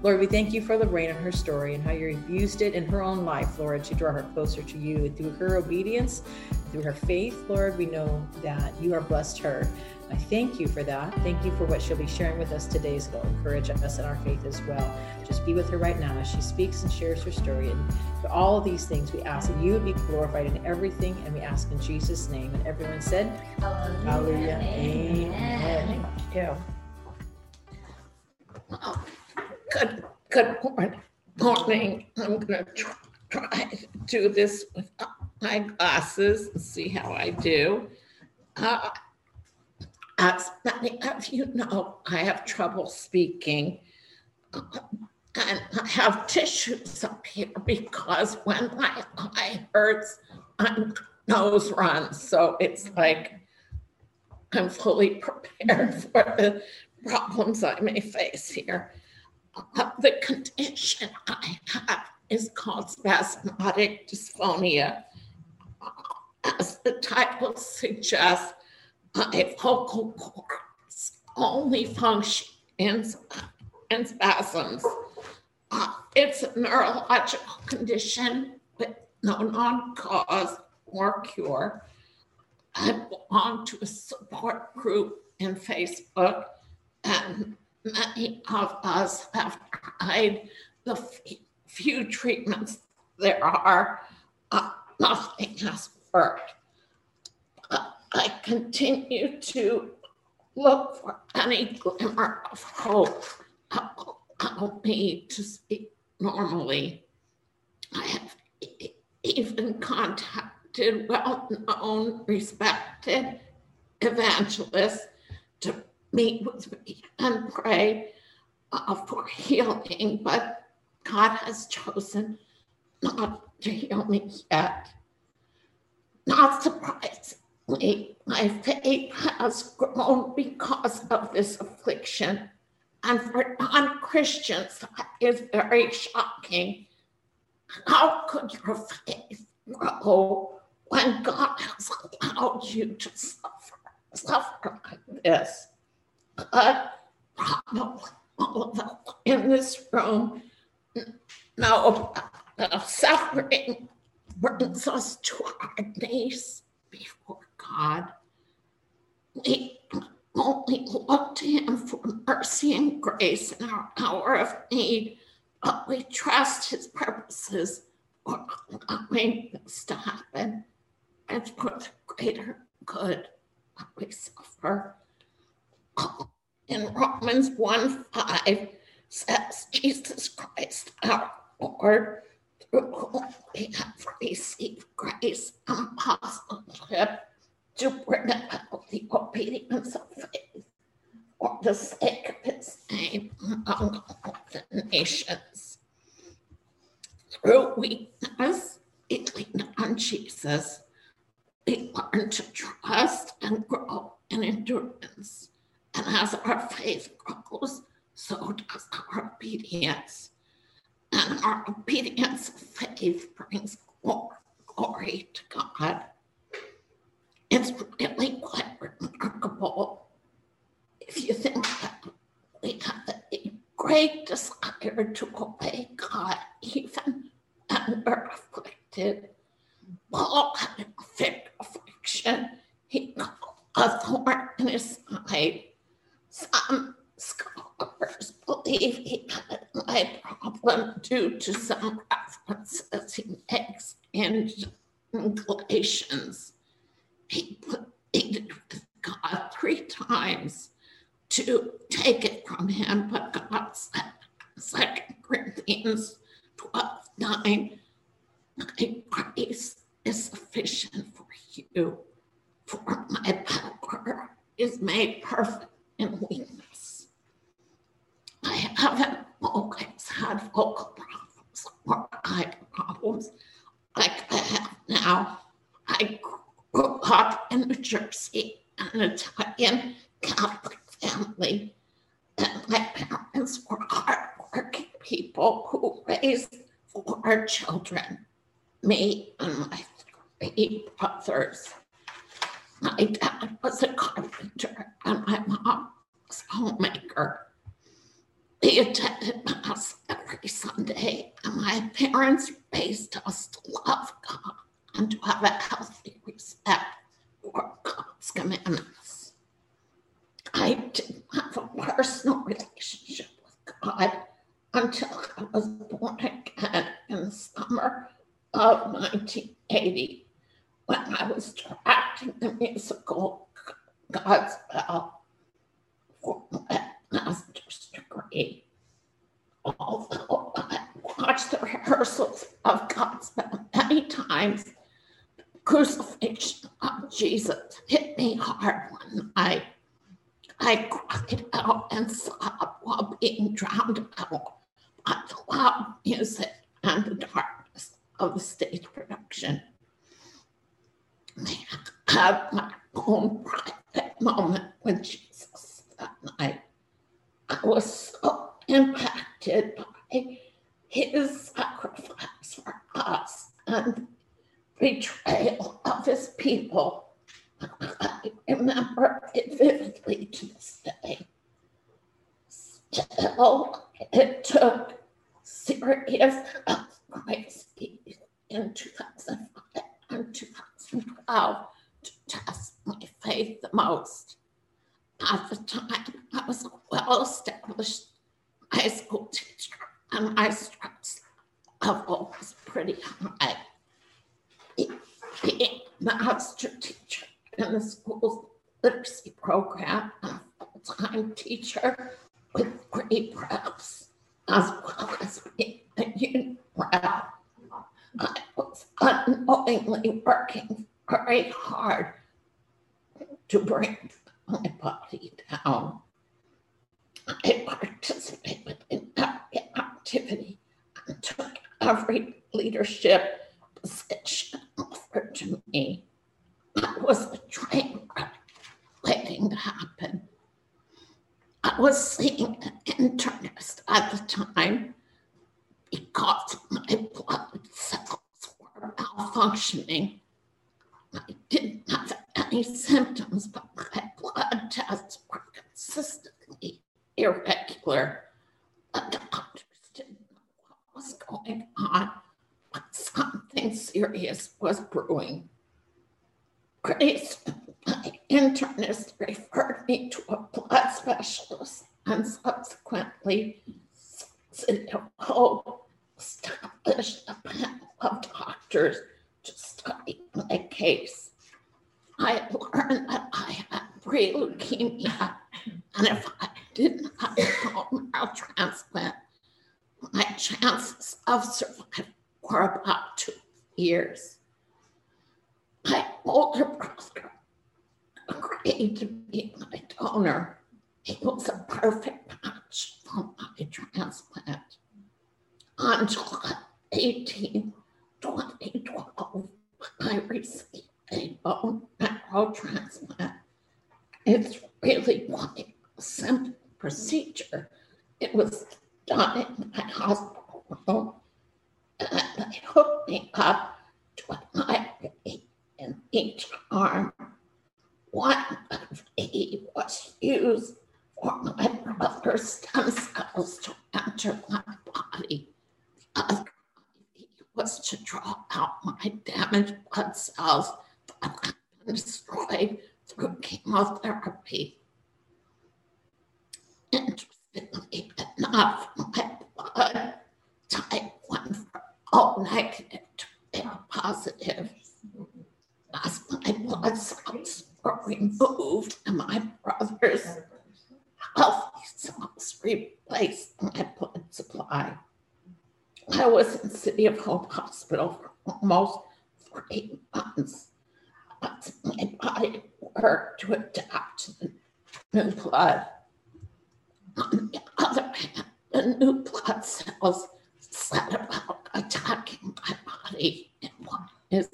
Lord, we thank you for Lorraine and her story and how you used it in her own life, Lord, to draw her closer to you. And through her obedience, through her faith, Lord, we know that you are blessed her. I thank you for that. Thank you for what she'll be sharing with us today as well. Encourage us in our faith as well. Just be with her right now as she speaks and shares her story. And for all of these things, we ask that you would be glorified in everything. And we ask in Jesus' name. And everyone said, Hallelujah. Hallelujah. Amen. Amen. Thank you. Oh, good, good morning. I'm to try, to do this with my glasses and see how I do. Uh, as many of you know, I have trouble speaking. And I have tissues up here because when my eye hurts, my nose runs. So it's like I'm fully prepared for the problems I may face here. Uh, the condition I have is called spasmodic dysphonia. As the title suggests, my vocal cords only function in, in spasms. Uh, it's a neurological condition with no known cause or cure. I belong to a support group in Facebook, and many of us have tried the few treatments there are. Uh, nothing has worked. I continue to look for any glimmer of hope. that will Help me to speak normally. I have even contacted well known, respected evangelists to meet with me and pray uh, for healing, but God has chosen not to heal me yet. Not surprisingly, my faith has grown because of this affliction. And for non Christians, that is very shocking. How could your faith grow when God has allowed you to suffer, suffer like this? In this room know that uh, suffering brings us to our knees before God. We only look to Him for mercy and grace in our hour of need, but we trust His purposes for allowing this to happen and for the greater good we suffer. In Romans 1 5 says, Jesus Christ, our Lord, through whom we have received grace and apostleship to bring about the obedience of faith for the sake of his name among all the nations. Through weakness, it leaned on Jesus. We learn to trust and grow in endurance. And as our faith grows, so does our obedience. And our obedience of faith brings glory to God. It's really quite remarkable if you think that we have a great desire to obey God, even under afflicted. Paul had a thick affliction. He got a thorn in his side. Some scholars believe he had eye problem due to some references he makes in Galatians he pleaded with God three times to take it from him, but God said, Second Corinthians 12 9, my grace is sufficient for you, for my power is made perfect in weakness. I haven't always had vocal problems or eye problems like I have now. I grew up in New Jersey, in an Italian Catholic family. And my parents were hardworking people who raised four children, me and my three brothers. My dad was a carpenter and my mom was a homemaker. He attended Mass every Sunday, and my parents raised us to love God and to have a healthy respect for God's commandments. I didn't have a personal relationship with God until I was born again in the summer of 1980 when I was directing the musical Godspell for my master's degree. Although I watched the rehearsals of Godspell many times, the crucifixion of Jesus hit me hard one night. I cried out and sobbed while being drowned out by the loud music and the darkness of the stage production. Had my own private moment with Jesus that night. I was so impacted by his sacrifice for us and betrayal of his people. I remember it vividly to this day. Still, it took serious crazy in 2005 and 2012 to test my faith the most. At the time, I was a well established high school teacher, and my stress level was pretty high. Being a master teacher in the school's literacy program and a full time teacher with three preps, as well as being a union rep, was unknowingly working very hard to bring my body down. I participated in every activity and took every leadership position offered to me. I was a train wreck waiting to happen. I was seeing an internist at the time because my blood cells malfunctioning. I didn't have any symptoms, but my blood tests were consistently irregular. The doctors didn't know what was going on, but something serious was brewing. Grace, my internist, referred me to a blood specialist and subsequently City established a panel of doctors to study my case. I learned that I had pre leukemia, and if I didn't have a bone marrow transplant, my chances of survival were about two years. My older brother agreed to be my donor. He was a perfect match for my transplant. On July 18, 2012, I received a bone marrow transplant. It's really quite a simple procedure. It was done in my hospital and they hooked me up to an IV in each arm. One IV was used for my brother's stem cells to enter my body. Other was to draw out my damaged blood cells that had been destroyed through chemotherapy. Interestingly enough, my blood type went from O negative to positive. As my blood cells were removed and my brother's healthy cells replaced my blood supply. I was in City of Hope Hospital for almost three months as my body worked to adapt to the new blood. On the other hand, the new blood cells set about attacking my body in what is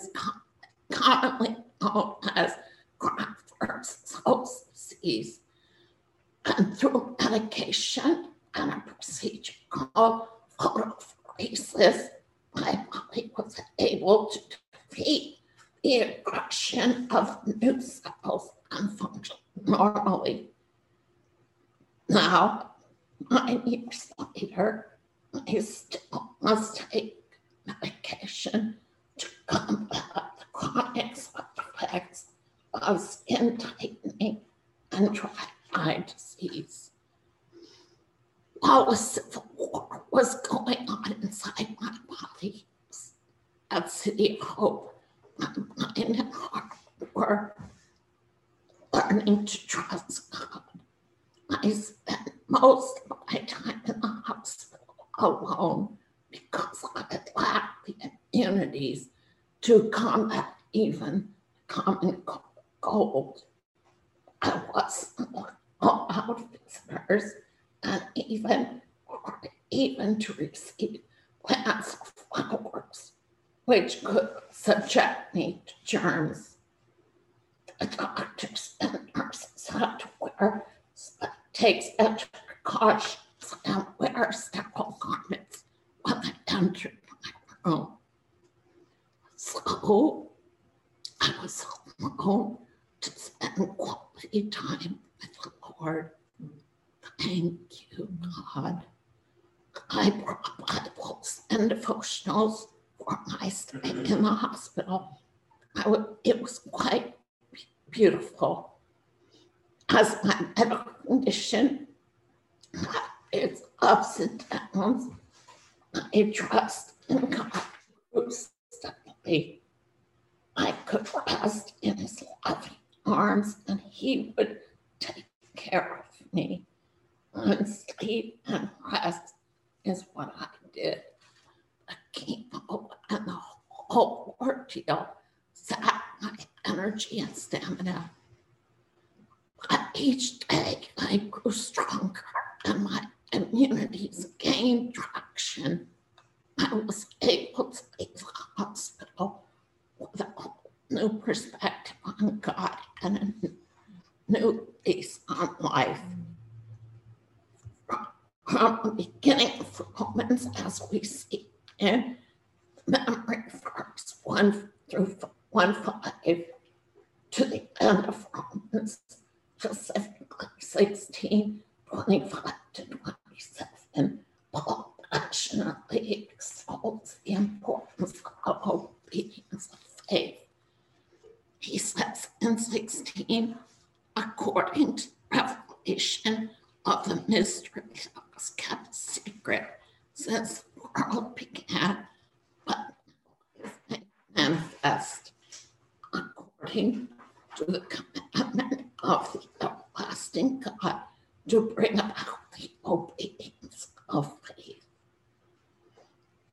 commonly known as graft versus host disease. And through medication and a procedure called photopheresis, my body was able to defeat the aggression of new cells and function normally. Now, nine years later, I still must take medication to combat the chronic side effects of skin tightening and dry eye disease. While a civil war was going on inside my body at City Hope, my mind and heart were learning to trust God. I spent most of my time in the hospital alone because I lacked the immunities to combat even common cold. I was allowed visitors and even even to receive plants flowers, which could subject me to germs. The doctors and nurses had to wear take special precautions and wear sterile garments when I entered my room. So I was alone to spend quality time with the Lord. Thank you, God. I brought Bibles and devotionals for my stay in the hospital. it was quite beautiful. As my medical condition, its ups and downs, I trust in God steadily. I could rest in his loving arms and he would take care of me. And sleep and rest is what I did. The chemo and the whole ordeal sapped my energy and stamina. But each day I grew stronger and my immunities gained traction. I was able to leave the hospital with a new perspective on God and a new lease on life. From the beginning of Romans, as we see in memory verse 1 through 1 5 to the end of Romans, specifically 16 25 to 27, Paul passionately exalts the importance of obedience of faith. He says in 16, according to revelation of the mystery that was kept secret since the world began, but is manifest according to the commandment of the everlasting God to bring about the obedience of faith.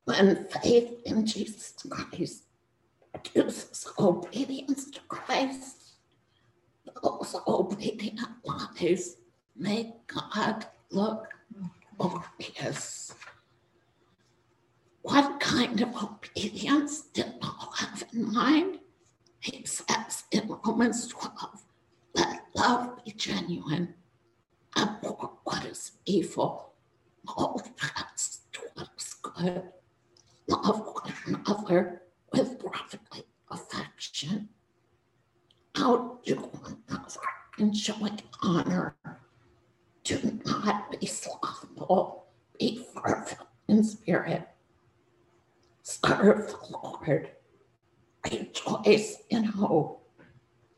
When faith in Jesus Christ produces obedience to Christ, those obedient lives make God look glorious. What kind of obedience did Paul have in mind? He says in Romans 12, let love be genuine, abhor what is evil, hold fast to what is good, love one another with brotherly affection, outdo one another in showing honor. Do not be slothful, be fervent in spirit. Serve the Lord. Rejoice in hope.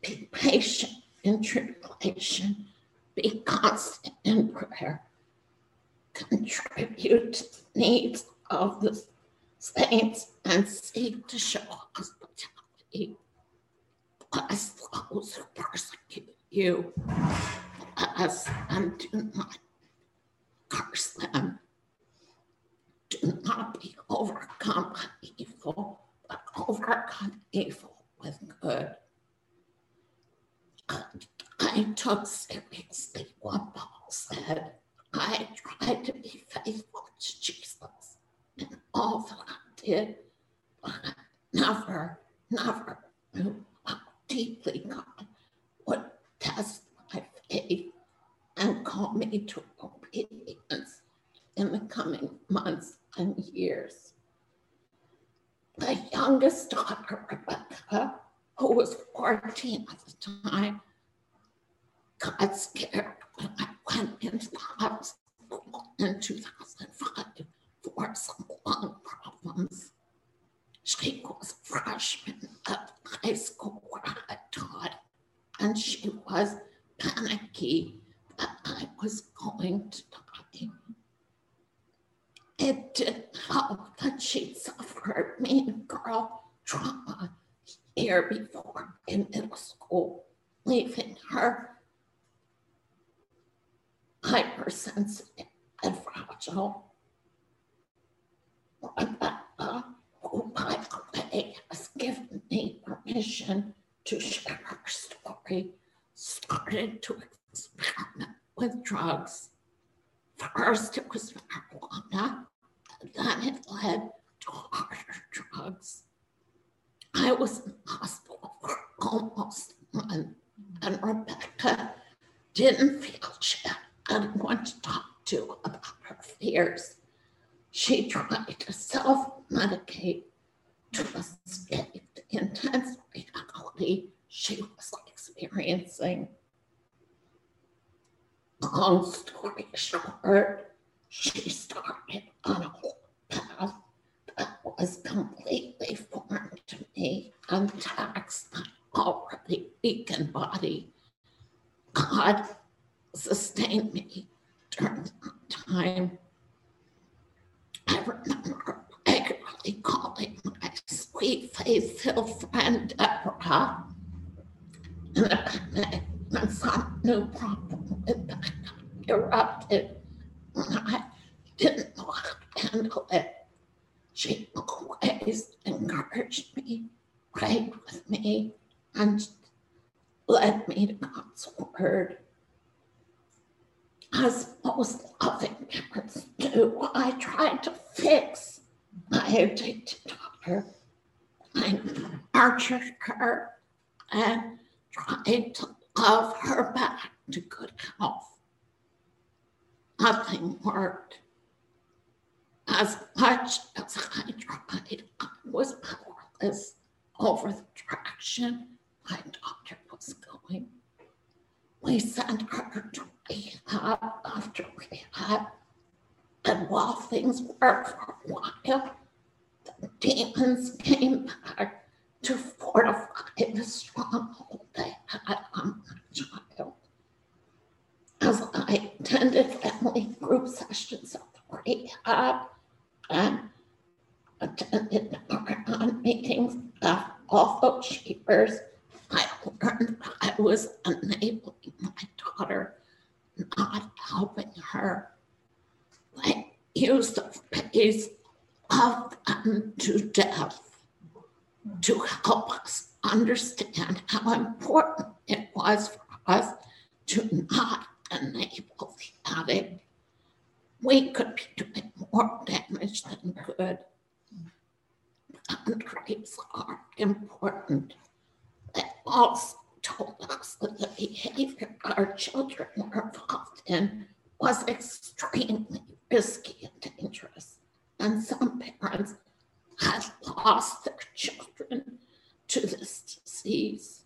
Be patient in tribulation. Be constant in prayer. Contribute to the needs of the saints and seek to show hospitality. Bless those who persecute you. Bless and do not curse them. Do not be overcome by evil, but overcome evil with good. And I took seriously what Paul said. I tried to be faithful to Jesus in all that I did, but I never, never knew how deeply God would test and call me to obedience in the coming months and years. The youngest daughter, Rebecca, who was 14 at the time, got scared when I went into the hospital in 2005 for some lung problems. She was a freshman at high school where I taught, and she was aqui. She tried to self medicate to escape the intense reality she was experiencing. Long story short, she started on a path that was completely foreign to me and taxed my already weakened body. God sustained me during that time. I remember regularly calling my sweet, faithful friend Deborah. And when some new problem with that erupted. And I didn't know how to handle it. She always encouraged me, prayed with me, and led me to God's word. As most loving parents do, I tried to fix my addicted daughter. I nurtured her and tried to love her back to good health. Nothing worked. As much as I tried, I was powerless over the direction my daughter was going. We sent her to after rehab, and while things worked for a while, the demons came back to fortify the stronghold they had on my child. As I attended family group sessions the rehab and attended on meetings of all years, I learned I was enabling my daughter, not helping her. I used the phrase love them to death to help us understand how important it was for us to not enable the addict. We could be doing more damage than good. Boundaries are important. They also told us that the behavior our children were involved in was extremely risky and dangerous. And some parents had lost their children to this disease.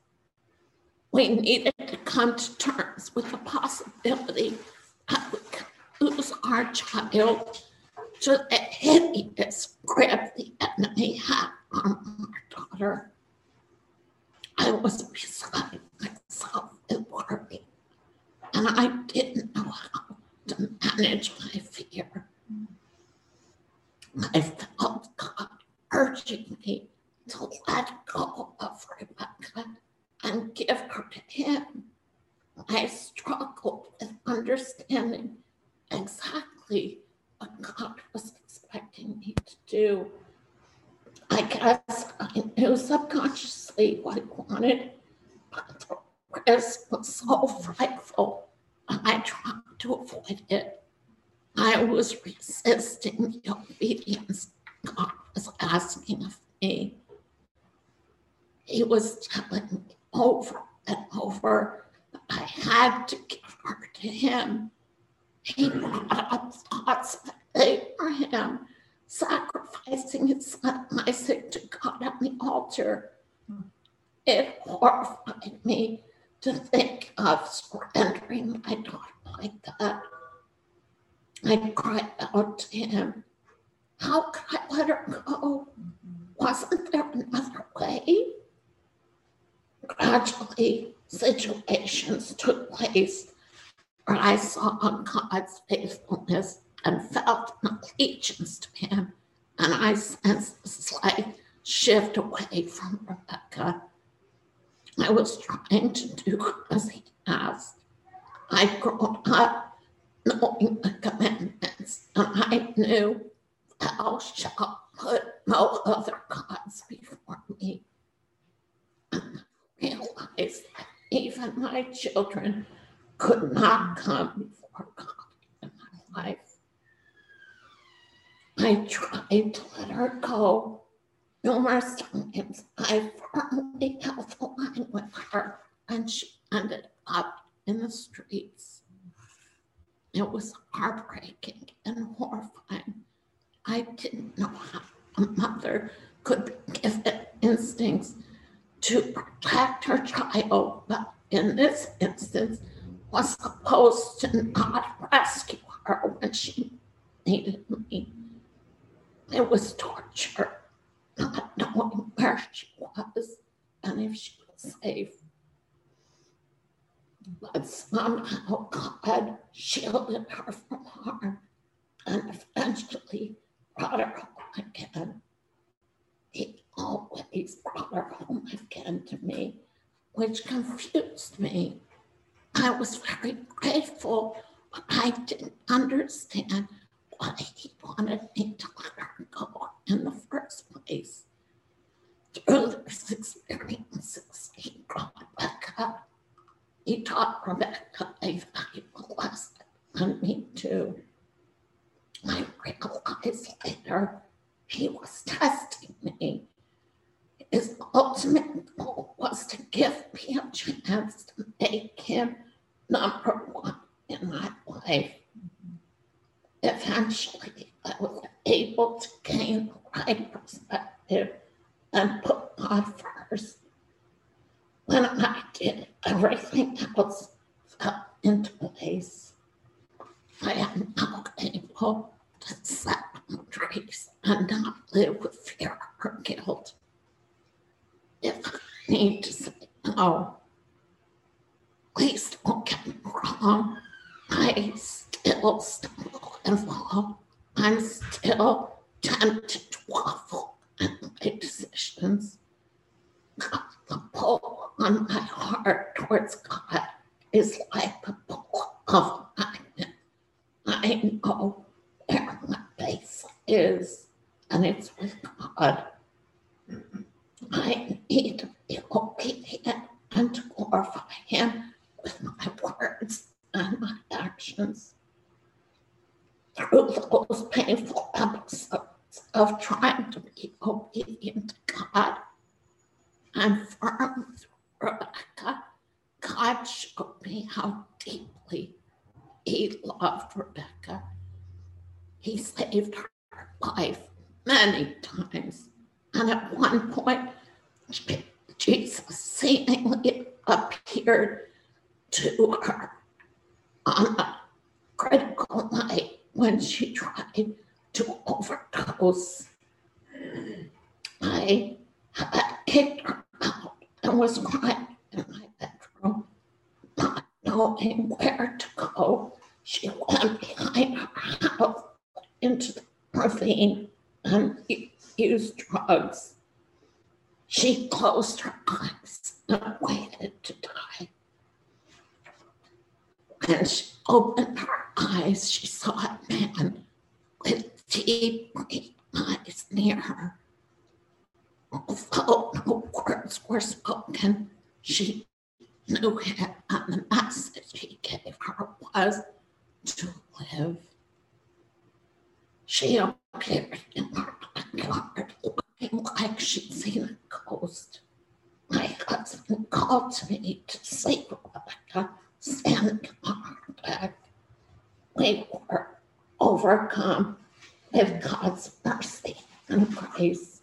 We needed to come to terms with the possibility that we could lose our child to the hideous grip the enemy had on our daughter. I was beside myself with worry, and I didn't know how to manage my fear. I felt God urging me to let go of Rebecca and give her to him. I struggled with understanding exactly what God was expecting me to do. I guess I knew subconsciously what I wanted, but the risk was so frightful. I tried to avoid it. I was resisting the obedience God was asking of me. He was telling me over and over that I had to give her to him. He brought up thoughts of Abraham sacrificing his son Isaac to God on the altar. It horrified me to think of surrendering my daughter like that. I cried out to him, How could I let her go? Mm-hmm. Wasn't there another way? Gradually, situations took place where I saw God's faithfulness and felt an allegiance to Him. And I sensed a slight shift away from Rebecca. I was trying to do as he asked. I'd grown up knowing the commandments, and I knew thou shalt put no other gods before me. And I realized even my children could not come before God in my life. I tried to let her go numerous times. I firmly held the line with her, and she ended up in the streets. It was heartbreaking and horrifying. I didn't know how a mother could give it instincts to protect her child, but in this instance, was supposed to not rescue her when she needed me. It was torture, not knowing where she was and if she was safe. But somehow God shielded her from harm and eventually brought her home again. He always brought her home again to me, which confused me. I was very grateful, but I didn't understand why he wanted me to let her go in the first place. Through this experiences, he brought Rebecca. He taught Rebecca a valuable lesson, and me too. I realized later he was testing me. His ultimate goal was to give me a chance to make him number one in my life. Eventually, I was able to gain the right perspective and put God first. When I did, everything else fell into place. I am now able to set boundaries and not live with fear or guilt. If I need to say no, please don't get me wrong. I still stumble and fall. I'm still tempted to waffle and make decisions. The pull on my heart towards God is like the pull of magnet. I know where my base is, and it's with God. I need to be obedient and to glorify Him with my words and my actions. Through those painful episodes of trying to be obedient to God, I'm firm through Rebecca. God showed me how deeply He loved Rebecca. He saved her life many times. And at one point, Jesus seemingly appeared to her on a critical night when she tried to overdose. I had kicked her out and was crying in my bedroom, not knowing where to go. She went behind her house into the ravine and used drugs. She closed her eyes and waited to die. When she opened her eyes, she saw a man with deep green eyes near her. Although no words were spoken, she knew him, and the message he gave her was to live. She appeared in her backyard looking like she'd seen a ghost. My husband called to me to see Rebecca standing on her back. We were overcome with God's mercy and grace.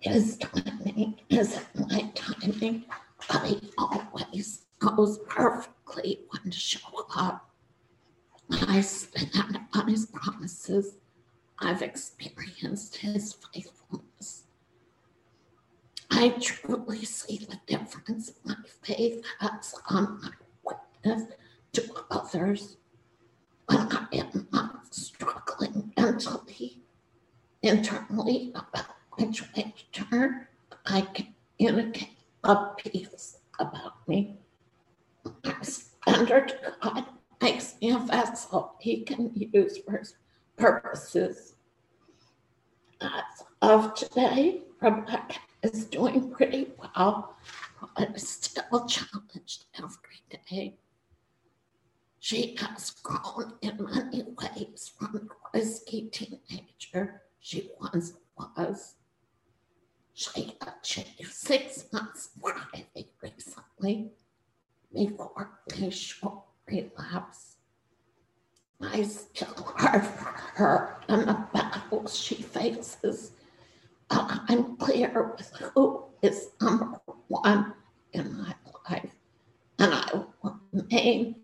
His timing isn't my timing, but he always goes perfectly when to show up. I stand on his promises. I've experienced his faithfulness. I truly see the difference my faith has on my witness to others when I am not struggling mentally, internally about which way to turn. I communicate appeals about me. Surrender to God, makes me a vessel he can use for his purposes. As of today, Rebecca is doing pretty well, but is still challenged every day. She has grown in many ways from the risky teenager she once was. She achieved six months private recently before a short relapse. I still for her and the battles she faces. Uh, I'm clear with who is number one in my life, and I will remain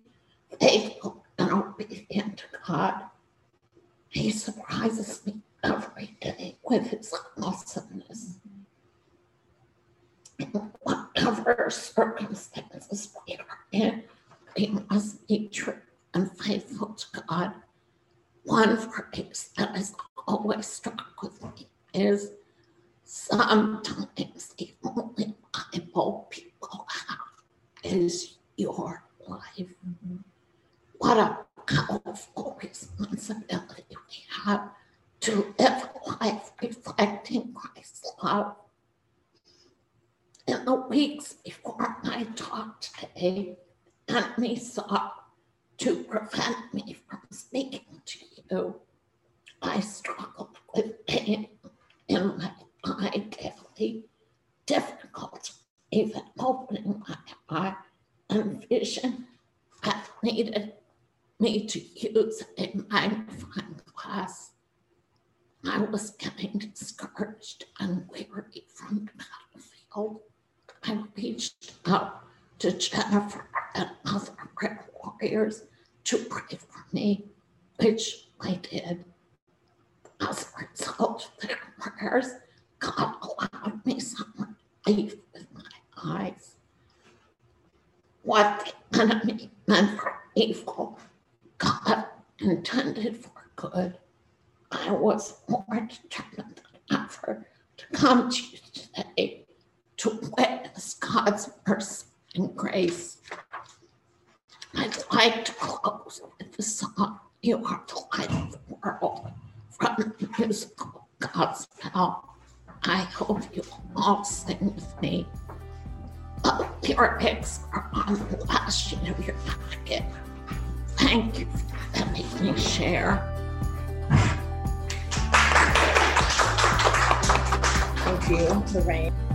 faithful and obedient to God. He surprises me every day with his awesomeness. In whatever circumstances we are in, we must be true and faithful to God. One phrase that has always struck with me is sometimes the only Bible people have is your life. Mm-hmm. What a powerful responsibility we have to live life reflecting Christ's love. In the weeks before my talk today, enemy sought to prevent me from speaking to you. I struggled with pain in my eye daily, difficult even opening my eye and vision. I needed me to use a magnifying glass. I was getting discouraged and weary from the battlefield. I reached out to Jennifer and other warriors to pray for me, which I did. As a result of their prayers, God allowed me some relief with my eyes. What the enemy meant for evil God intended for good. I was more determined than ever to come to you today to witness God's mercy and grace. I'd like to close with the song You Are the Light of the World from the musical Godspell. I hope you all sing with me. Uh, lyrics are on the last sheet of your packet. Thank you for letting me share. Thank you, Lorraine.